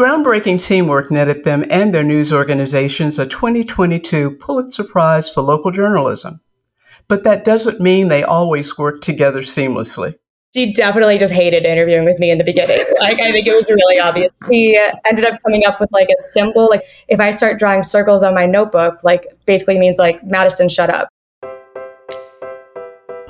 Groundbreaking teamwork netted them and their news organizations a 2022 Pulitzer Prize for Local Journalism. But that doesn't mean they always work together seamlessly. She definitely just hated interviewing with me in the beginning. Like, I think it was really obvious. She ended up coming up with like a symbol. Like, if I start drawing circles on my notebook, like, basically means like, Madison, shut up.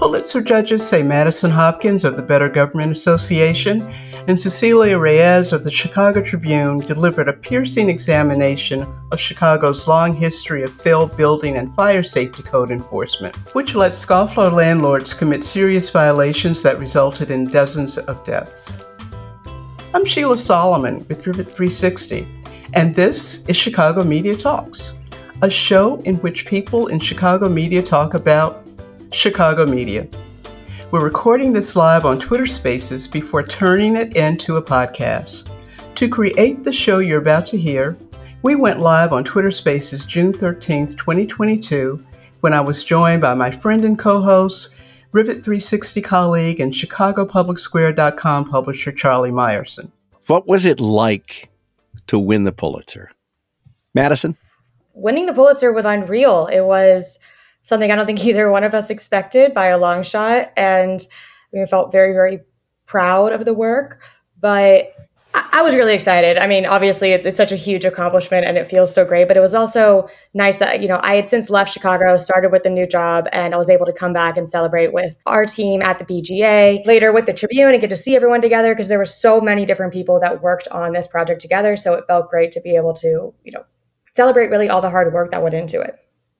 Pulitzer judges say Madison Hopkins of the Better Government Association and Cecilia Reyes of the Chicago Tribune delivered a piercing examination of Chicago's long history of failed building and fire safety code enforcement, which let scofflaw landlords commit serious violations that resulted in dozens of deaths. I'm Sheila Solomon with Rivet 360, and this is Chicago Media Talks, a show in which people in Chicago media talk about Chicago Media. We're recording this live on Twitter Spaces before turning it into a podcast. To create the show you're about to hear, we went live on Twitter Spaces June 13th, 2022, when I was joined by my friend and co host, Rivet 360 colleague, and ChicagoPublicSquare.com publisher Charlie Meyerson. What was it like to win the Pulitzer? Madison? Winning the Pulitzer was unreal. It was something I don't think either one of us expected by a long shot. And we felt very, very proud of the work. But I was really excited. I mean, obviously, it's it's such a huge accomplishment, and it feels so great. But it was also nice that you know I had since left Chicago, started with a new job, and I was able to come back and celebrate with our team at the BGA, later with the Tribune, and get to see everyone together because there were so many different people that worked on this project together. So it felt great to be able to you know celebrate really all the hard work that went into it.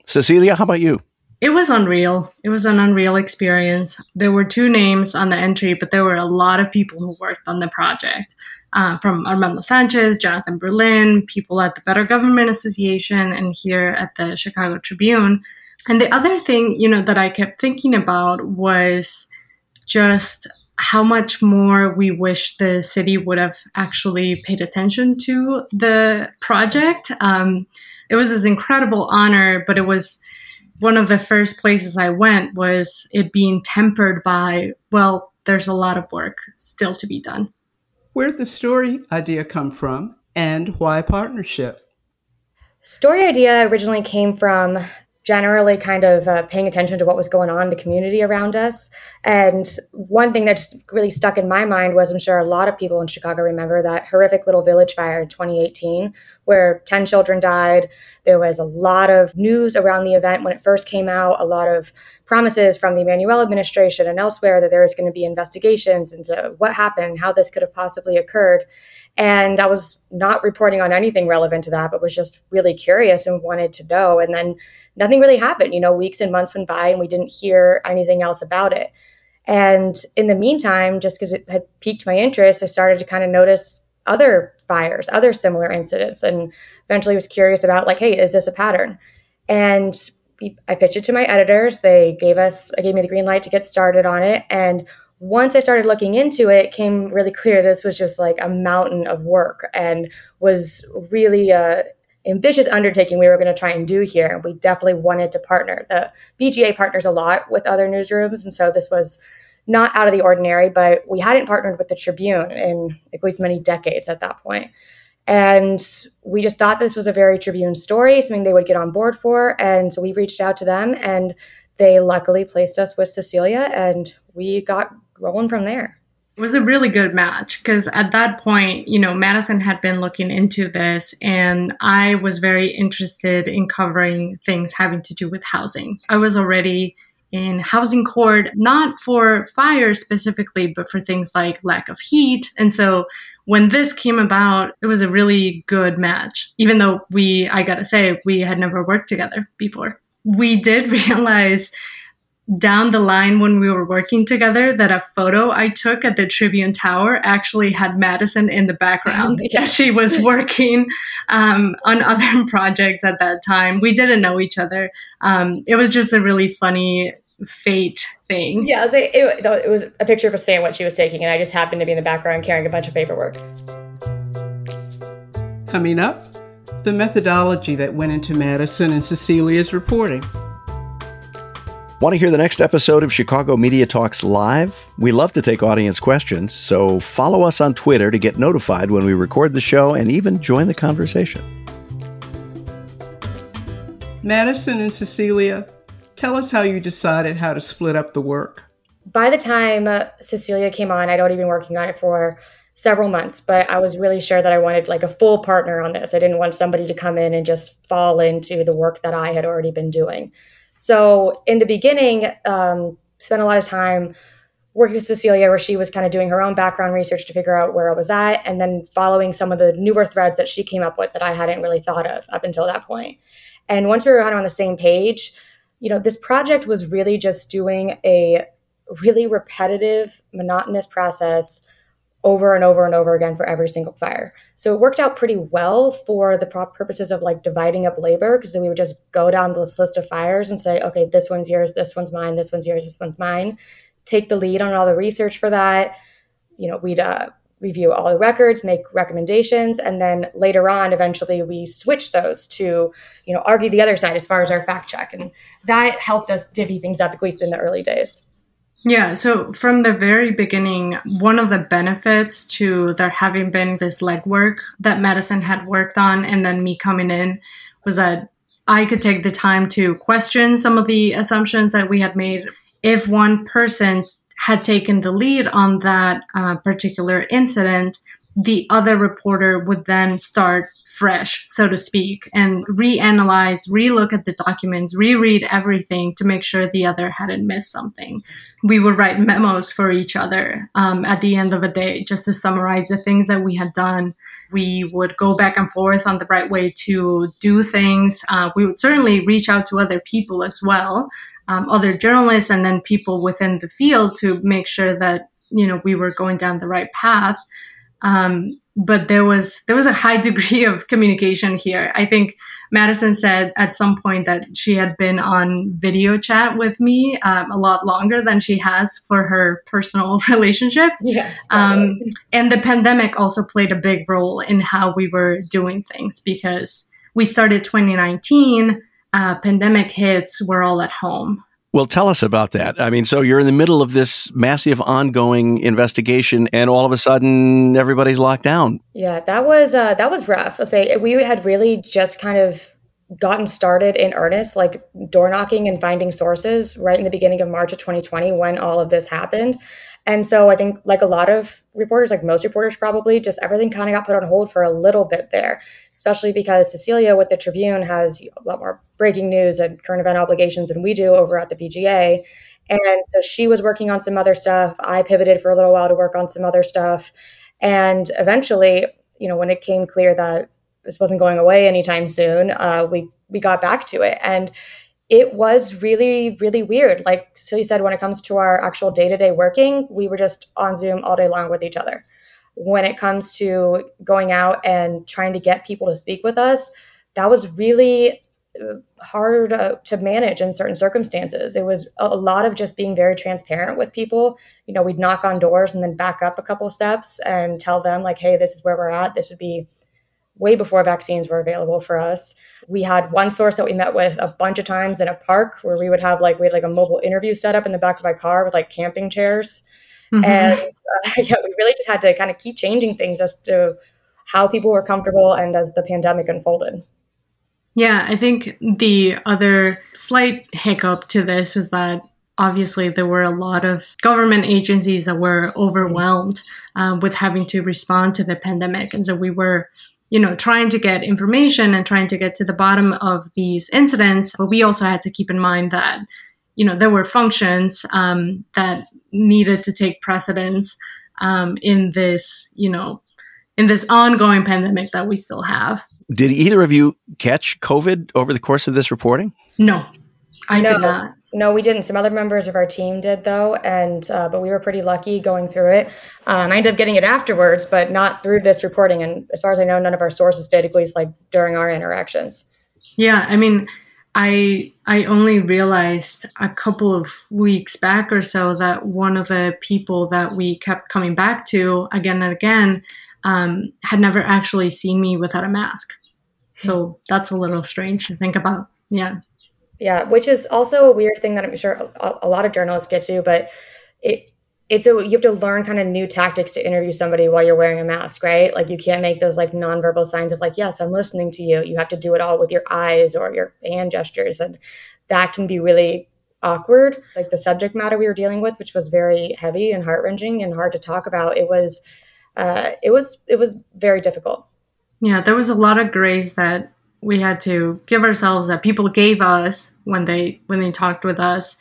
Cecilia, how about you? It was unreal. It was an unreal experience. There were two names on the entry, but there were a lot of people who worked on the project. Uh, from Armando Sanchez, Jonathon Berlin, people at the Better Government Association, and here at the Chicago Tribune. And the other thing, you know, that I kept thinking about was just how much more we wish the city would have actually paid attention to the project. Um, it was this incredible honor, but it was one of the first places I went was it being tempered by, well, there's a lot of work still to be done. Where'd the story idea come from and why partnership? Story idea originally came from generally kind of uh, paying attention to what was going on in the community around us. And one thing that just really stuck in my mind was I'm sure a lot of people in Chicago remember that horrific little village fire in 2018, where 10 children died. There was a lot of news around the event when it first came out, a lot of promises from the Emanuel administration and elsewhere that there was going to be investigations into what happened, how this could have possibly occurred. And I was not reporting on anything relevant to that, but was just really curious and wanted to know. And then nothing really happened. You know, weeks and months went by and we didn't hear anything else about it. And in the meantime, just because it had piqued my interest, I started to kind of notice other fires, other similar incidents, and eventually was curious about like, hey, is this a pattern? And I pitched it to my editors. They gave us, I gave me the green light to get started on it. And once I started looking into it, it came really clear this was just like a mountain of work and was really a ambitious undertaking we were going to try and do here. And we definitely wanted to partner. The BGA partners a lot with other newsrooms. And so this was not out of the ordinary, but we hadn't partnered with the Tribune in at least many decades at that point. And we just thought this was a very Tribune story, something they would get on board for. And so we reached out to them and they luckily placed us with Cecilia and we got rolling from there. It was a really good match because at that point, you know, Madison had been looking into this and I was very interested in covering things having to do with housing. I was already in housing court, not for fire specifically, but for things like lack of heat. And so when this came about, it was a really good match, even though we, I gotta say, we had never worked together before. We did realize down the line when we were working together that a photo I took at the Tribune Tower actually had Madison in the background. yeah. She was working um, on other projects at that time. We didn't know each other. Um, it was just a really funny fate thing. Yeah, it was, a, it, it was a picture of a sandwich she was taking, and I just happened to be in the background carrying a bunch of paperwork. Coming up, the methodology that went into Madison and Cecilia's reporting. Want to hear the next episode of Chicago Media Talks live? We love to take audience questions, so follow us on Twitter to get notified when we record the show and even join the conversation. Madison and Cecilia, tell us how you decided how to split up the work. By the time uh, Cecilia came on, I'd already been working on it for several months, but I was really sure that I wanted like a full partner on this. I didn't want somebody to come in and just fall into the work that I had already been doing. So in the beginning, um, spent a lot of time working with Cecilia, where she was kind of doing her own background research to figure out where I was at, and then following some of the newer threads that she came up with that I hadn't really thought of up until that point. And once we were kind of on the same page, you know, this project was really just doing a really repetitive, monotonous process over and over and over again for every single fire. So it worked out pretty well for the purposes of like dividing up labor because then we would just go down this list of fires and say, okay, this one's yours, this one's mine, this one's yours, this one's mine. Take the lead on all the research for that. You know, we'd uh, review all the records, make recommendations, and then later on, eventually, we switch those to, you know, argue the other side as far as our fact check, and that helped us divvy things up at least in the early days. Yeah, so from the very beginning, one of the benefits to there having been this legwork that Madison had worked on and then me coming in was that I could take the time to question some of the assumptions that we had made. If one person had taken the lead on that uh, particular incident, the other reporter would then start fresh, so to speak, and reanalyze, relook at the documents, reread everything to make sure the other hadn't missed something. We would write memos for each other um, at the end of a day just to summarize the things that we had done. We would go back and forth on the right way to do things. Uh, we would certainly reach out to other people as well, um, other journalists, and then people within the field to make sure that you know we were going down the right path. Um, but there was there was a high degree of communication here. I think Madison said at some point that she had been on video chat with me um, a lot longer than she has for her personal relationships. Yes, um, and the pandemic also played a big role in how we were doing things because we started 2019. Uh, pandemic hits, we're all at home. Well, tell us about that. I mean, so you're in the middle of this massive ongoing investigation, and all of a sudden, everybody's locked down. Yeah, that was uh, that was rough. I'll say we had really just kind of gotten started in earnest, like door knocking and finding sources, right in the beginning of March of 2020 when all of this happened. And so I think, like a lot of reporters, like most reporters probably, just everything kind of got put on hold for a little bit there, especially because Cecilia with the Tribune has a lot more breaking news and current event obligations than we do over at the BGA. And so she was working on some other stuff. I pivoted for a little while to work on some other stuff. And eventually, you know, when it came clear that this wasn't going away anytime soon, uh, we we got back to it. And it was really, really weird. Like so you said, when it comes to our actual day to day working, we were just on Zoom all day long with each other. When it comes to going out and trying to get people to speak with us, that was really uh, hard uh, to manage in certain circumstances. It was a lot of just being very transparent with people. You know, we'd knock on doors and then back up a couple steps and tell them, like, hey, this is where we're at. This would be way before vaccines were available for us. We had one source that we met with a bunch of times in a park where we would have like we had like a mobile interview set up in the back of my car with like camping chairs. Mm-hmm. And uh, yeah, we really just had to kind of keep changing things as to how people were comfortable and as the pandemic unfolded. Yeah, I think the other slight hiccup to this is that obviously there were a lot of government agencies that were overwhelmed um, with having to respond to the pandemic. And so we were you know, trying to get information and trying to get to the bottom of these incidents. But we also had to keep in mind that, you know, there were functions um, that needed to take precedence um, in this, you know, in this ongoing pandemic that we still have. Did either of you catch COVID over the course of this reporting? No, I no. did not. No, we didn't. Some other members of our team did though, and uh, but we were pretty lucky going through it. Um, I ended up getting it afterwards, but not through this reporting. And as far as I know, none of our sources did, at least like during our interactions. Yeah, I mean, I I only realized a couple of weeks back or so that one of the people that we kept coming back to again and again um, had never actually seen me without a mask. So that's a little strange to think about. Yeah. Yeah, which is also a weird thing that I'm sure a, a lot of journalists get to, but it it's a you have to learn kind of new tactics to interview somebody while you're wearing a mask, right? Like you can't make those like nonverbal signs of like, yes, I'm listening to you. You have to do it all with your eyes or your hand gestures. And that can be really awkward. Like the subject matter we were dealing with, which was very heavy and heart wrenching and hard to talk about, it was uh, it was it was very difficult. Yeah, there was a lot of grace that we had to give ourselves that people gave us when they when they talked with us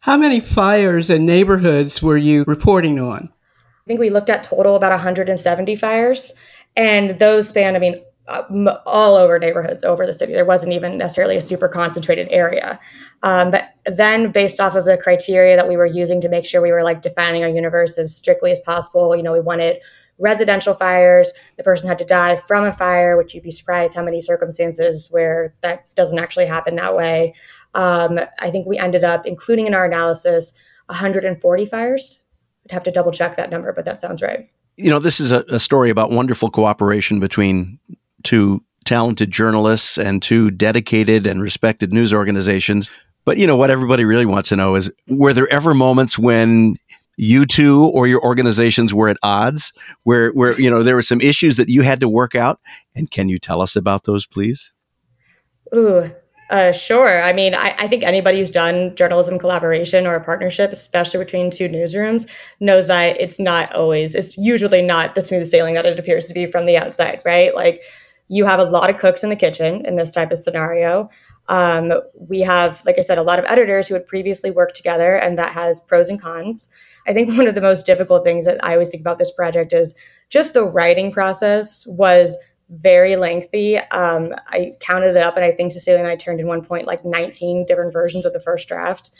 how many fires and neighborhoods were you reporting on? I think we looked at total about 170 fires, and those span, I mean, uh, all over neighborhoods over the city. There wasn't even necessarily a super concentrated area. Um, but then, based off of the criteria that we were using to make sure we were like defining our universe as strictly as possible, you know, we wanted residential fires. The person had to die from a fire, which you'd be surprised how many circumstances where that doesn't actually happen that way. Um, I think we ended up including in our analysis 140 fires. I'd have to double check that number, but that sounds right. You know, this is a, a story about wonderful cooperation between two talented journalists and two dedicated and respected news organizations. But you know what everybody really wants to know is were there ever moments when you two or your organizations were at odds where where you know there were some issues that you had to work out and can you tell us about those please? Ooh, uh, sure. I mean, I, I, think anybody who's done journalism collaboration or a partnership, especially between two newsrooms, knows that it's not always, it's usually not the smooth sailing that it appears to be from the outside, right? Like you have a lot of cooks in the kitchen in this type of scenario. Um, we have, like I said, a lot of editors who had previously worked together, and that has pros and cons. I think one of the most difficult things that I always think about this project is just the writing process was very lengthy. Um, I counted it up, and I think Cecilia and I turned in one point like 19 different versions of the first draft.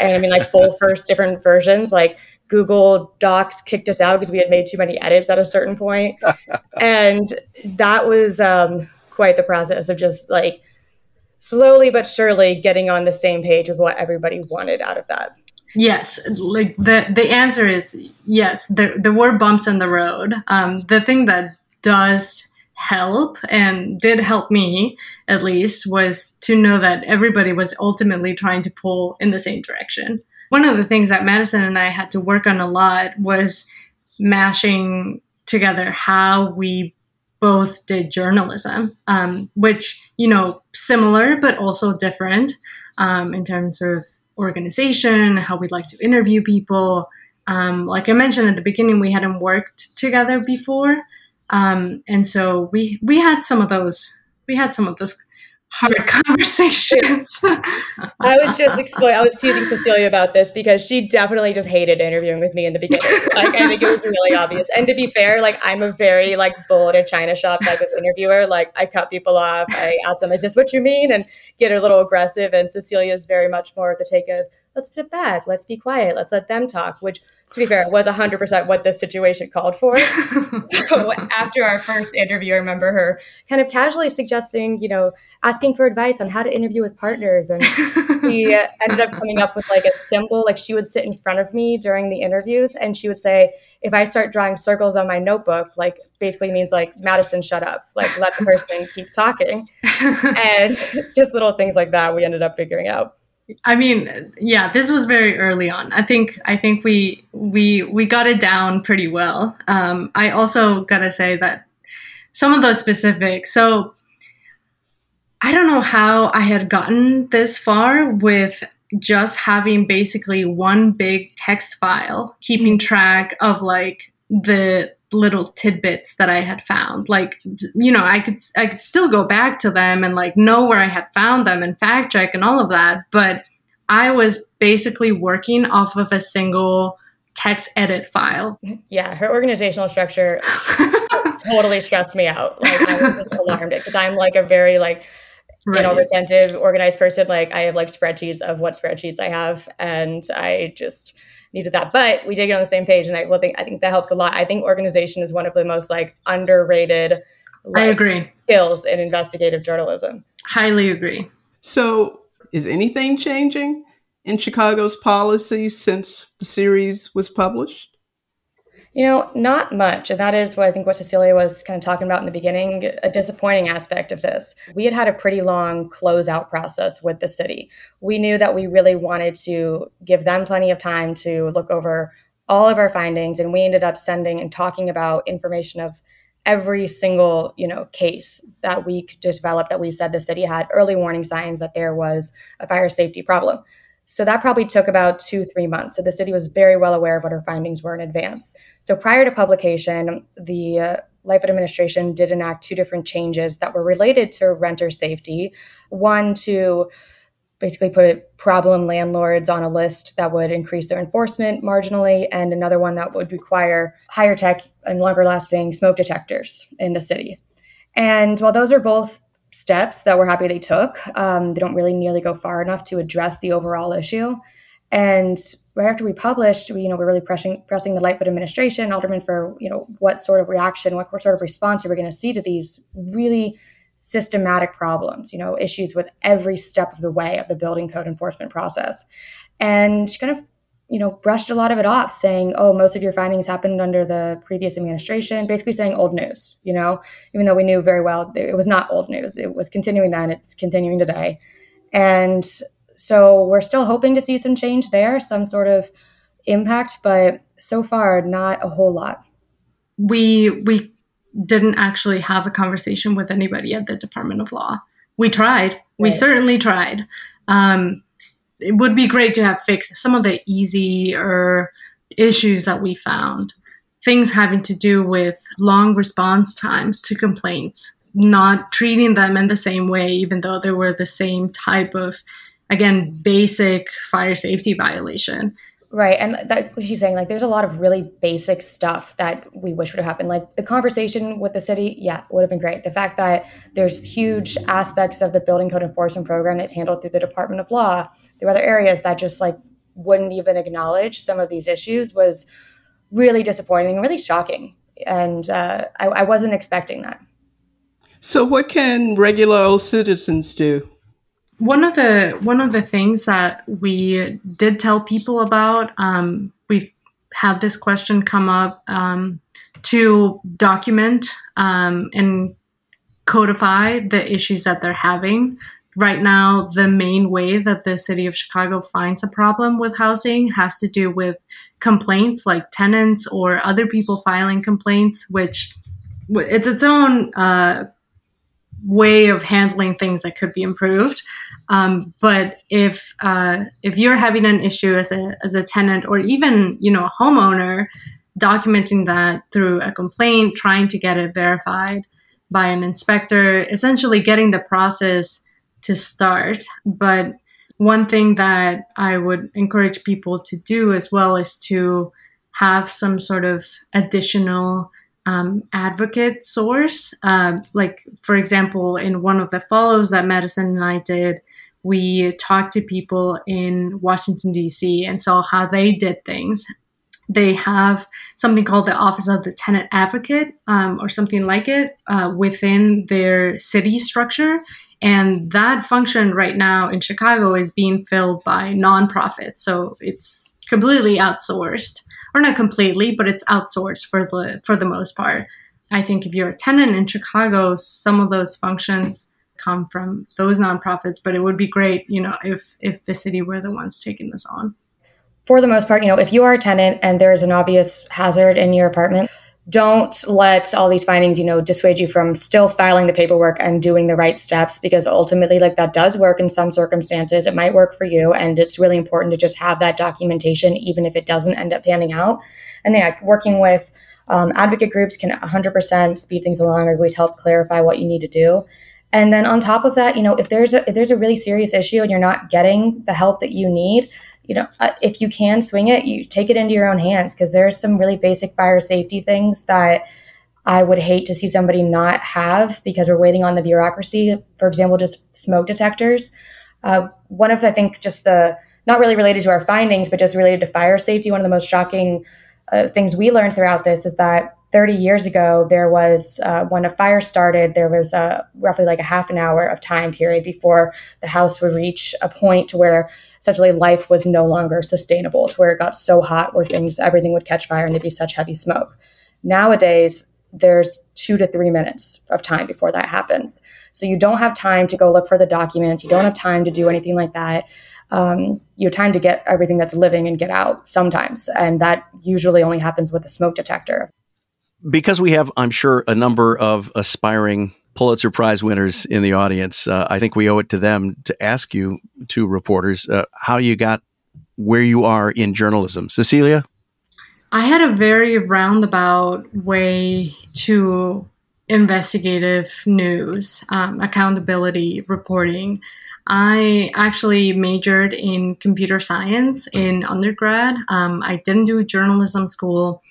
And I mean, like full first different versions. Like Google Docs kicked us out because we had made too many edits at a certain point. and that was um, quite the process of just like slowly but surely getting on the same page of what everybody wanted out of that. Yes, like the the answer is yes. There there were bumps in the road. Um, the thing that does help and did help me at least was to know that everybody was ultimately trying to pull in the same direction. One of the things that Madison and I had to work on a lot was mashing together how we both did journalism, um, which, you know, similar but also different um, in terms of organization, how we'd like to interview people. Um, like I mentioned at the beginning, we hadn't worked together before. Um, and so we we had some of those we had some of those hard conversations. I was just exploring. I was teasing Cecilia about this because she definitely just hated interviewing with me in the beginning. Like I think it was really obvious. And to be fair, like I'm a very like bull in china shop type of interviewer. Like I cut people off. I ask them, "Is this what you mean?" and get a little aggressive. And Cecilia is very much more of the take of, "Let's sit back. Let's be quiet. Let's let them talk." Which to be fair, it was 100% what this situation called for. so after our first interview, I remember her kind of casually suggesting, you know, asking for advice on how to interview with partners. And we ended up coming up with like a symbol, like she would sit in front of me during the interviews and she would say, if I start drawing circles on my notebook, like basically means like Madison, shut up, like let the person keep talking. and just little things like that we ended up figuring out. I mean, yeah, this was very early on. I think I think we we we got it down pretty well. Um, I also gotta say that some of those specifics. So I don't know how I had gotten this far with just having basically one big text file, keeping mm-hmm. track of like the little tidbits that I had found. Like, you know, I could I could still go back to them and like know where I had found them and fact check and all of that, but I was basically working off of a single text edit file. Yeah, her organizational structure totally stressed me out. Like I was just alarmed because I'm like a very like right. you know retentive, organized person. Like I have like spreadsheets of what spreadsheets I have, and I just needed that. But we did get on the same page, and I will think I think that helps a lot. I think organization is one of the most like underrated. Like, I agree. Skills in investigative journalism. Highly agree. So, is anything changing in Chicago's policy since the series was published? You know, not much. And that is what I think what Cecilia was kind of talking about in the beginning, a disappointing aspect of this. We had had a pretty long closeout process with the city. We knew that we really wanted to give them plenty of time to look over all of our findings. And we ended up sending and talking about information of every single, you know, case that we developed that we said the city had early warning signs that there was a fire safety problem. So that probably took about two, three months. So the city was very well aware of what our findings were in advance. So prior to publication, the uh, Lightfoot administration did enact two different changes that were related to renter safety. One to basically put problem landlords on a list that would increase their enforcement marginally, and another one that would require higher tech and longer lasting smoke detectors in the city. And while those are both steps that we're happy they took. Um, they don't really nearly go far enough to address the overall issue. And right after we published, we, you know, we're really pressing pressing the Lightfoot administration, Alderman, for you know what sort of reaction, what, sort of response are we going to see to these really systematic problems, you know, issues with every step of the way of the building code enforcement process. And she kind of you know, brushed a lot of it off, saying, "Oh, most of your findings happened under the previous administration," basically saying old news. You know, even though we knew very well it was not old news. It was continuing then. It's continuing today, and so we're still hoping to see some change there, some sort of impact, but so far, not a whole lot. We we didn't actually have a conversation with anybody at the Department of Law. We tried. Right. We certainly tried. Um, it would be great to have fixed some of the easier issues that we found. Things having to do with long response times to complaints, not treating them in the same way, even though they were the same type of, again, basic fire safety violation. Right. And that she's saying, like, there's a lot of really basic stuff that we wish would have happened. Like the conversation with the city, yeah, would have been great. The fact that there's huge aspects of the building code enforcement program that's handled through the Department of Law, there are other areas that just like wouldn't even acknowledge some of these issues was really disappointing and really shocking. And uh, I, I wasn't expecting that. So, what can regular old citizens do? One of the one of the things that we did tell people about um, we've had this question come up um, to document um, and codify the issues that they're having. Right now the main way that the city of chicago finds a problem with housing has to do with complaints like tenants or other people filing complaints which it's its own uh, way of handling things that could be improved. Um, but if uh, if you're having an issue as a as a tenant or even you know a homeowner, documenting that through a complaint, trying to get it verified by an inspector, essentially getting the process to start. But one thing that I would encourage people to do as well is to have some sort of additional um, advocate source. Uh, like, for example, in one of the follows that Madison and I did, we talked to people in Washington, D.C., and saw how they did things. They have something called the Office of the Tenant Advocate um, or something like it uh, within their city structure. And that function right now in Chicago is being filled by nonprofits. So it's completely outsourced or not completely, but it's outsourced for the for the most part. I think if you're a tenant in Chicago, some of those functions come from those nonprofits, but it would be great, you know, if if the city were the ones taking this on. For the most part, you know, if you are a tenant and there's an obvious hazard in your apartment, don't let all these findings you know dissuade you from still filing the paperwork and doing the right steps because ultimately like that does work in some circumstances. It might work for you and it's really important to just have that documentation even if it doesn't end up panning out. And yeah, working with um, advocate groups can 100% speed things along or at least help clarify what you need to do. And then on top of that you know if there's a if there's a really serious issue and you're not getting the help that you need you know, uh, if you can swing it, you take it into your own hands because there's some really basic fire safety things that I would hate to see somebody not have because we're waiting on the bureaucracy. For example, just smoke detectors. Uh, one of, I think, just the not really related to our findings, but just related to fire safety, one of the most shocking uh, things we learned throughout this is that 30 years ago, there was uh, when a fire started, there was uh, roughly like a half an hour of time period before the house would reach a point to where essentially life was no longer sustainable, to where it got so hot where things, everything would catch fire and there'd be such heavy smoke. Nowadays, there's two to three minutes of time before that happens. So you don't have time to go look for the documents. You don't have time to do anything like that. Um, you have time to get everything that's living and get out sometimes. And that usually only happens with a smoke detector because we have, I'm sure, a number of aspiring Pulitzer Prize winners in the audience, uh, I think we owe it to them to ask you, two reporters, uh, how you got where you are in journalism. Cecilia? I had a very roundabout way to investigative news, um, accountability reporting. I actually majored in computer science in undergrad. Um, I didn't do journalism school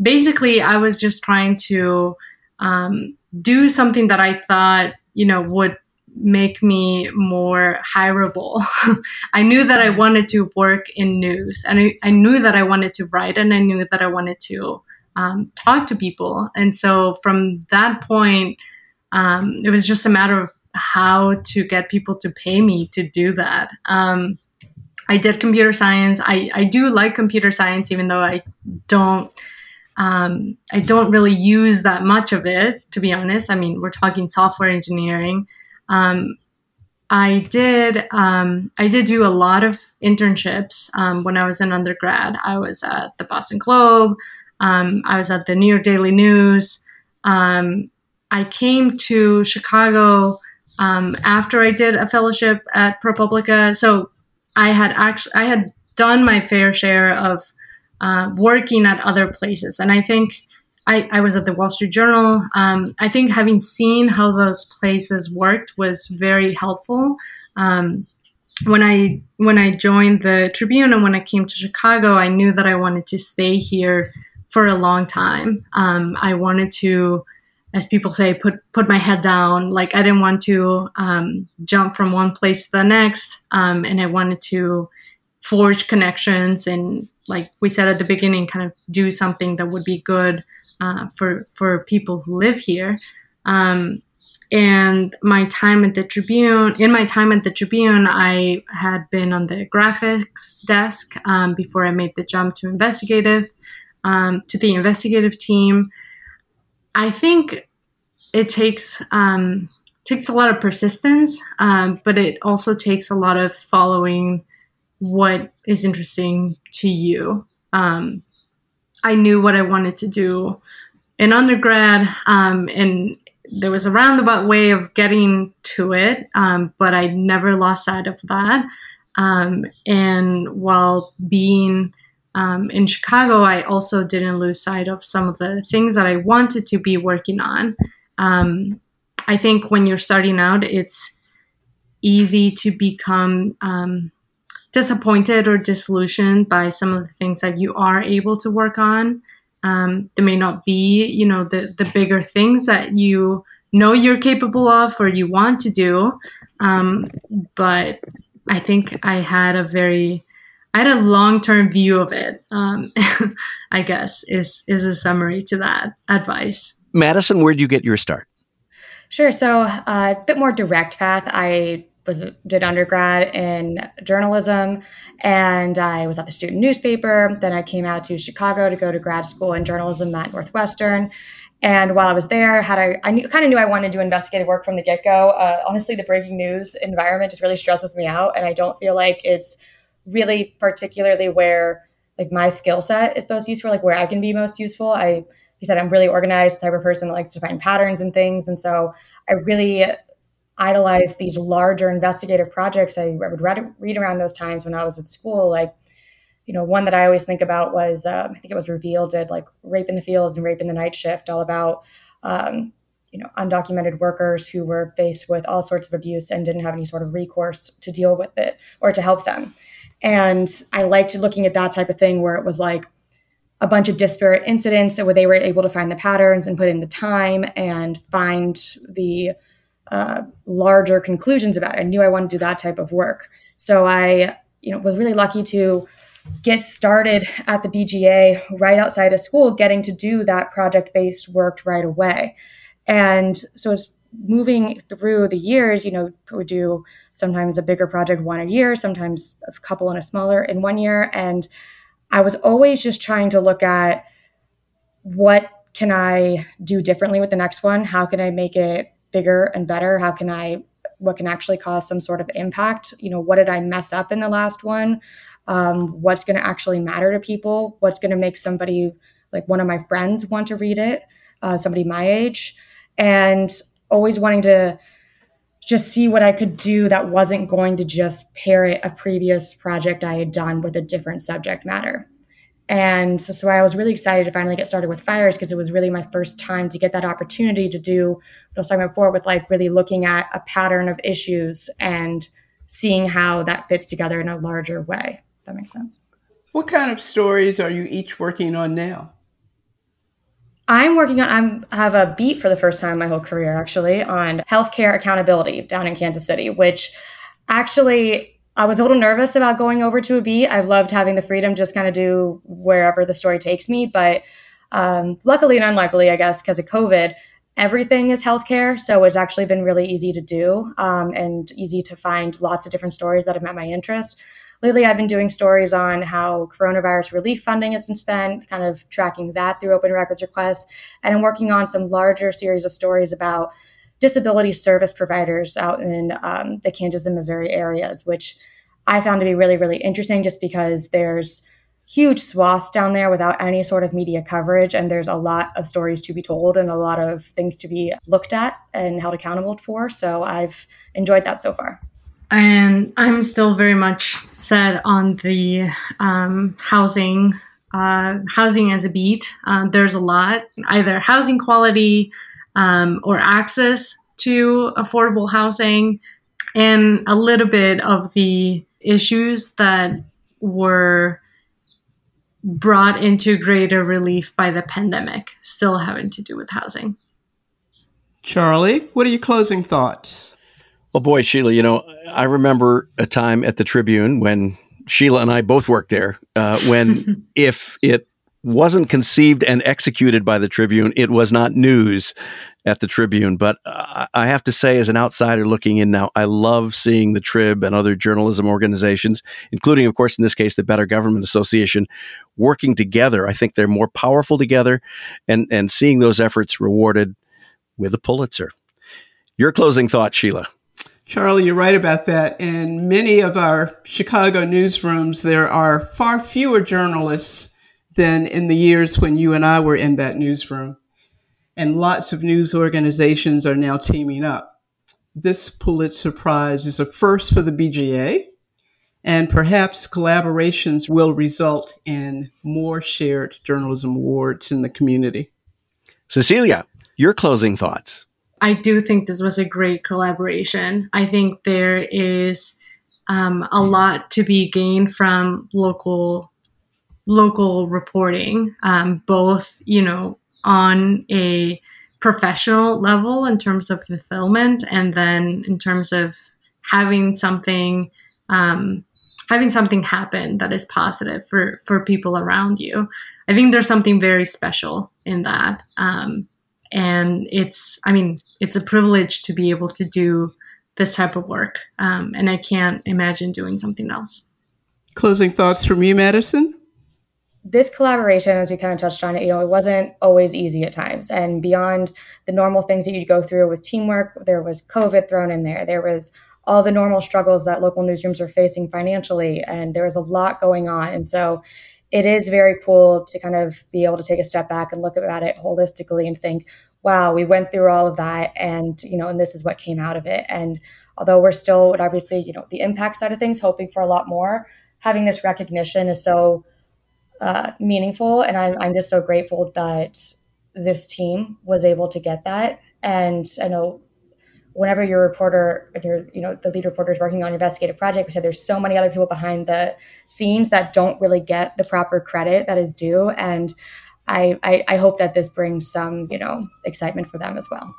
basically, I was just trying to um, do something that I thought, you know, would make me more hireable. I knew that I wanted to work in news and I, I, knew that I wanted to write and I knew that I wanted to um, talk to people. And so from that point, um, it was just a matter of how to get people to pay me to do that. Um, I did computer science. I, I do like computer science, even though I don't um, I don't really use that much of it, to be honest. I mean, we're talking software engineering. Um, I did um, I did do a lot of internships um, when I was in undergrad. I was at the Boston Globe. Um, I was at the New York Daily News. Um, I came to Chicago after I did a fellowship at ProPublica. So I had actually I had done my fair share of uh, working at other places. And I think I, I was at the Wall Street Journal. Um, I think having seen how those places worked was very helpful. Um, when I when I joined the Tribune and when I came to Chicago, I knew that I wanted to stay here for a long time. Um, I wanted to, as people say, put put my head down. Like I didn't want to um, jump from one place to the next, um, and I wanted to forge connections and like we said at the beginning, kind of do something that would be good uh, for for people who live here. Um, and my time at the Tribune, in my time at the Tribune, I had been on the graphics desk um, before I made the jump to investigative, um, to the investigative team. I think it takes um, takes a lot of persistence, um, but it also takes a lot of following what is interesting to you. Um, I knew what I wanted to do in undergrad, um, and there was a roundabout way of getting to it, um, but I never lost sight of that. Um, and while being um, in Chicago, I also didn't lose sight of some of the things that I wanted to be working on. Um, I think when you're starting out, it's easy to become um, disappointed or disillusioned by some of the things that you are able to work on. Um, there may not be, you know, the the bigger things that you know you're capable of or you want to do. Um, but I think I had a very I had a long term view of it. Um, I guess is is a summary to that advice. Madison, where did you get your start? Sure. So uh, a bit more direct path. I was did undergrad in journalism and I was at the student newspaper. Then I came out to Chicago to go to grad school in journalism at Northwestern. And while I was there, had I, I knew, kind of knew I wanted to do investigative work from the get go. Uh, honestly, the breaking news environment just really stresses me out, and I don't feel like it's really particularly where like my skill set is most useful, like where I can be most useful. I, he said, I'm really organized type of person that likes to find patterns and things, and so I really idolize these larger investigative projects I would read, read around those times when I was at school. Like, you know, one that I always think about was um, I think it was Reveal did like Rape in the Fields and Rape in the Night Shift, all about um, you know undocumented workers who were faced with all sorts of abuse and didn't have any sort of recourse to deal with it or to help them. And I liked looking at that type of thing where it was like a bunch of disparate incidents where they were able to find the patterns and put in the time and find the uh, larger conclusions about it. I knew I wanted to do that type of work. So I, you know, was really lucky to get started at the BGA right outside of school, getting to do that project based work right away. And so as moving through the years, you know, we do sometimes a bigger project one a year, sometimes a couple in a smaller in one year. And I was always just trying to look at what can I do differently with the next one? How can I make it bigger and better? How can I what can actually cause some sort of impact? You know, what did I mess up in the last one? Um, what's going to actually matter to people? What's going to make somebody like one of my friends want to read it? Uh, somebody my age, and always wanting to just see what I could do that wasn't going to just parrot a previous project I had done with a different subject matter. And so, so I was really excited to finally get started with fires because it was really my first time to get that opportunity to do what I was talking about before with like really looking at a pattern of issues and seeing how that fits together in a larger way. That makes sense. What kind of stories are you each working on now? I'm working on I'm, I have a beat for the first time in my whole career actually on healthcare accountability down in Kansas City, which actually I was a little nervous about going over to a beat. I've loved having the freedom just kind of do wherever the story takes me, but um, luckily and unluckily, I guess, because of COVID, everything is healthcare. So it's actually been really easy to do um, and easy to find lots of different stories that have met my interest lately I've been doing stories on how coronavirus relief funding has been spent, kind of tracking that through open records requests. And I'm working on some larger series of stories about disability service providers out in um, the Kansas and Missouri areas, which I found to be really, really interesting just because there's huge swaths down there without any sort of media coverage. And there's a lot of stories to be told and a lot of things to be looked at and held accountable for. So I've enjoyed that so far and I'm still very much set on the um, housing uh, housing as a beat. Uh, there's a lot, either housing quality um, or access to affordable housing, and a little bit of the issues that were brought into greater relief by the pandemic, still having to do with housing. Charlie, what are your closing thoughts? Well, boy, Sheila, you know, I remember a time at the Tribune when Sheila and I both worked there, uh, when if it wasn't conceived and executed by the Tribune, it was not news at the Tribune. But I have to say, as an outsider looking in now, I love seeing the Trib and other journalism organizations, including, of course, in this case, the Better Government Association, working together. I think they're more powerful together, and and seeing those efforts rewarded with a Pulitzer. Your closing thought, Sheila. Charlie, you're right about that. In many of our Chicago newsrooms, there are far fewer journalists than in the years when you and I were in that newsroom. And lots of news organizations are now teaming up. This Pulitzer Prize is a first for the BGA, and perhaps collaborations will result in more shared journalism awards in the community. Cecilia, your closing thoughts. I do think this was a great collaboration. I think there is um, a lot to be gained from local local reporting, um, both you know on a professional level in terms of fulfillment, and then in terms of having something um, having something happen that is positive for for people around you. I think there's something very special in that. Um, and it's i mean it's a privilege to be able to do this type of work um, and i can't imagine doing something else closing thoughts from you madison this collaboration as we kind of touched on it you know it wasn't always easy at times. And beyond the normal things that you'd go through with teamwork there was covid thrown in there. There was all the normal struggles that local newsrooms are facing financially and there was a lot going on. And so it is very cool to kind of be able to take a step back and look at it holistically and think, wow, we went through all of that and, you know, and this is what came out of it. And although we're still obviously, you know, the impact side of things, hoping for a lot more, having this recognition is so uh, meaningful. And I'm, I'm just so grateful that this team was able to get that. And I know whenever your reporter and your you know the lead reporter is working on an investigative project we said there's so many other people behind the scenes that don't really get the proper credit that is due and I, I, I hope that this brings some you know excitement for them as well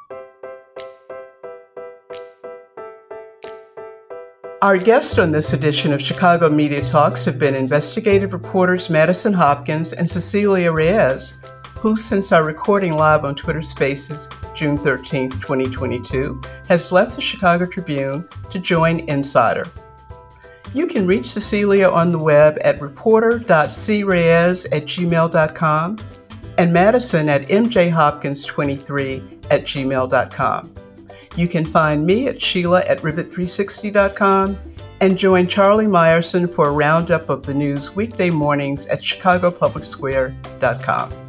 Our guests on this edition of Chicago Media Talks have been investigative reporters Madison Hopkins and Cecilia Reyes, who, since our recording live on Twitter Spaces June 13, 2022, has left the Chicago Tribune to join Insider. You can reach Cecilia on the web at reporter.creyes at gmail.com and Madison at mjhopkins23 at gmail.com. You can find me at Sheila at Rivet360.com and join Charlie Meyerson for a roundup of the news weekday mornings at ChicagoPublicSquare.com.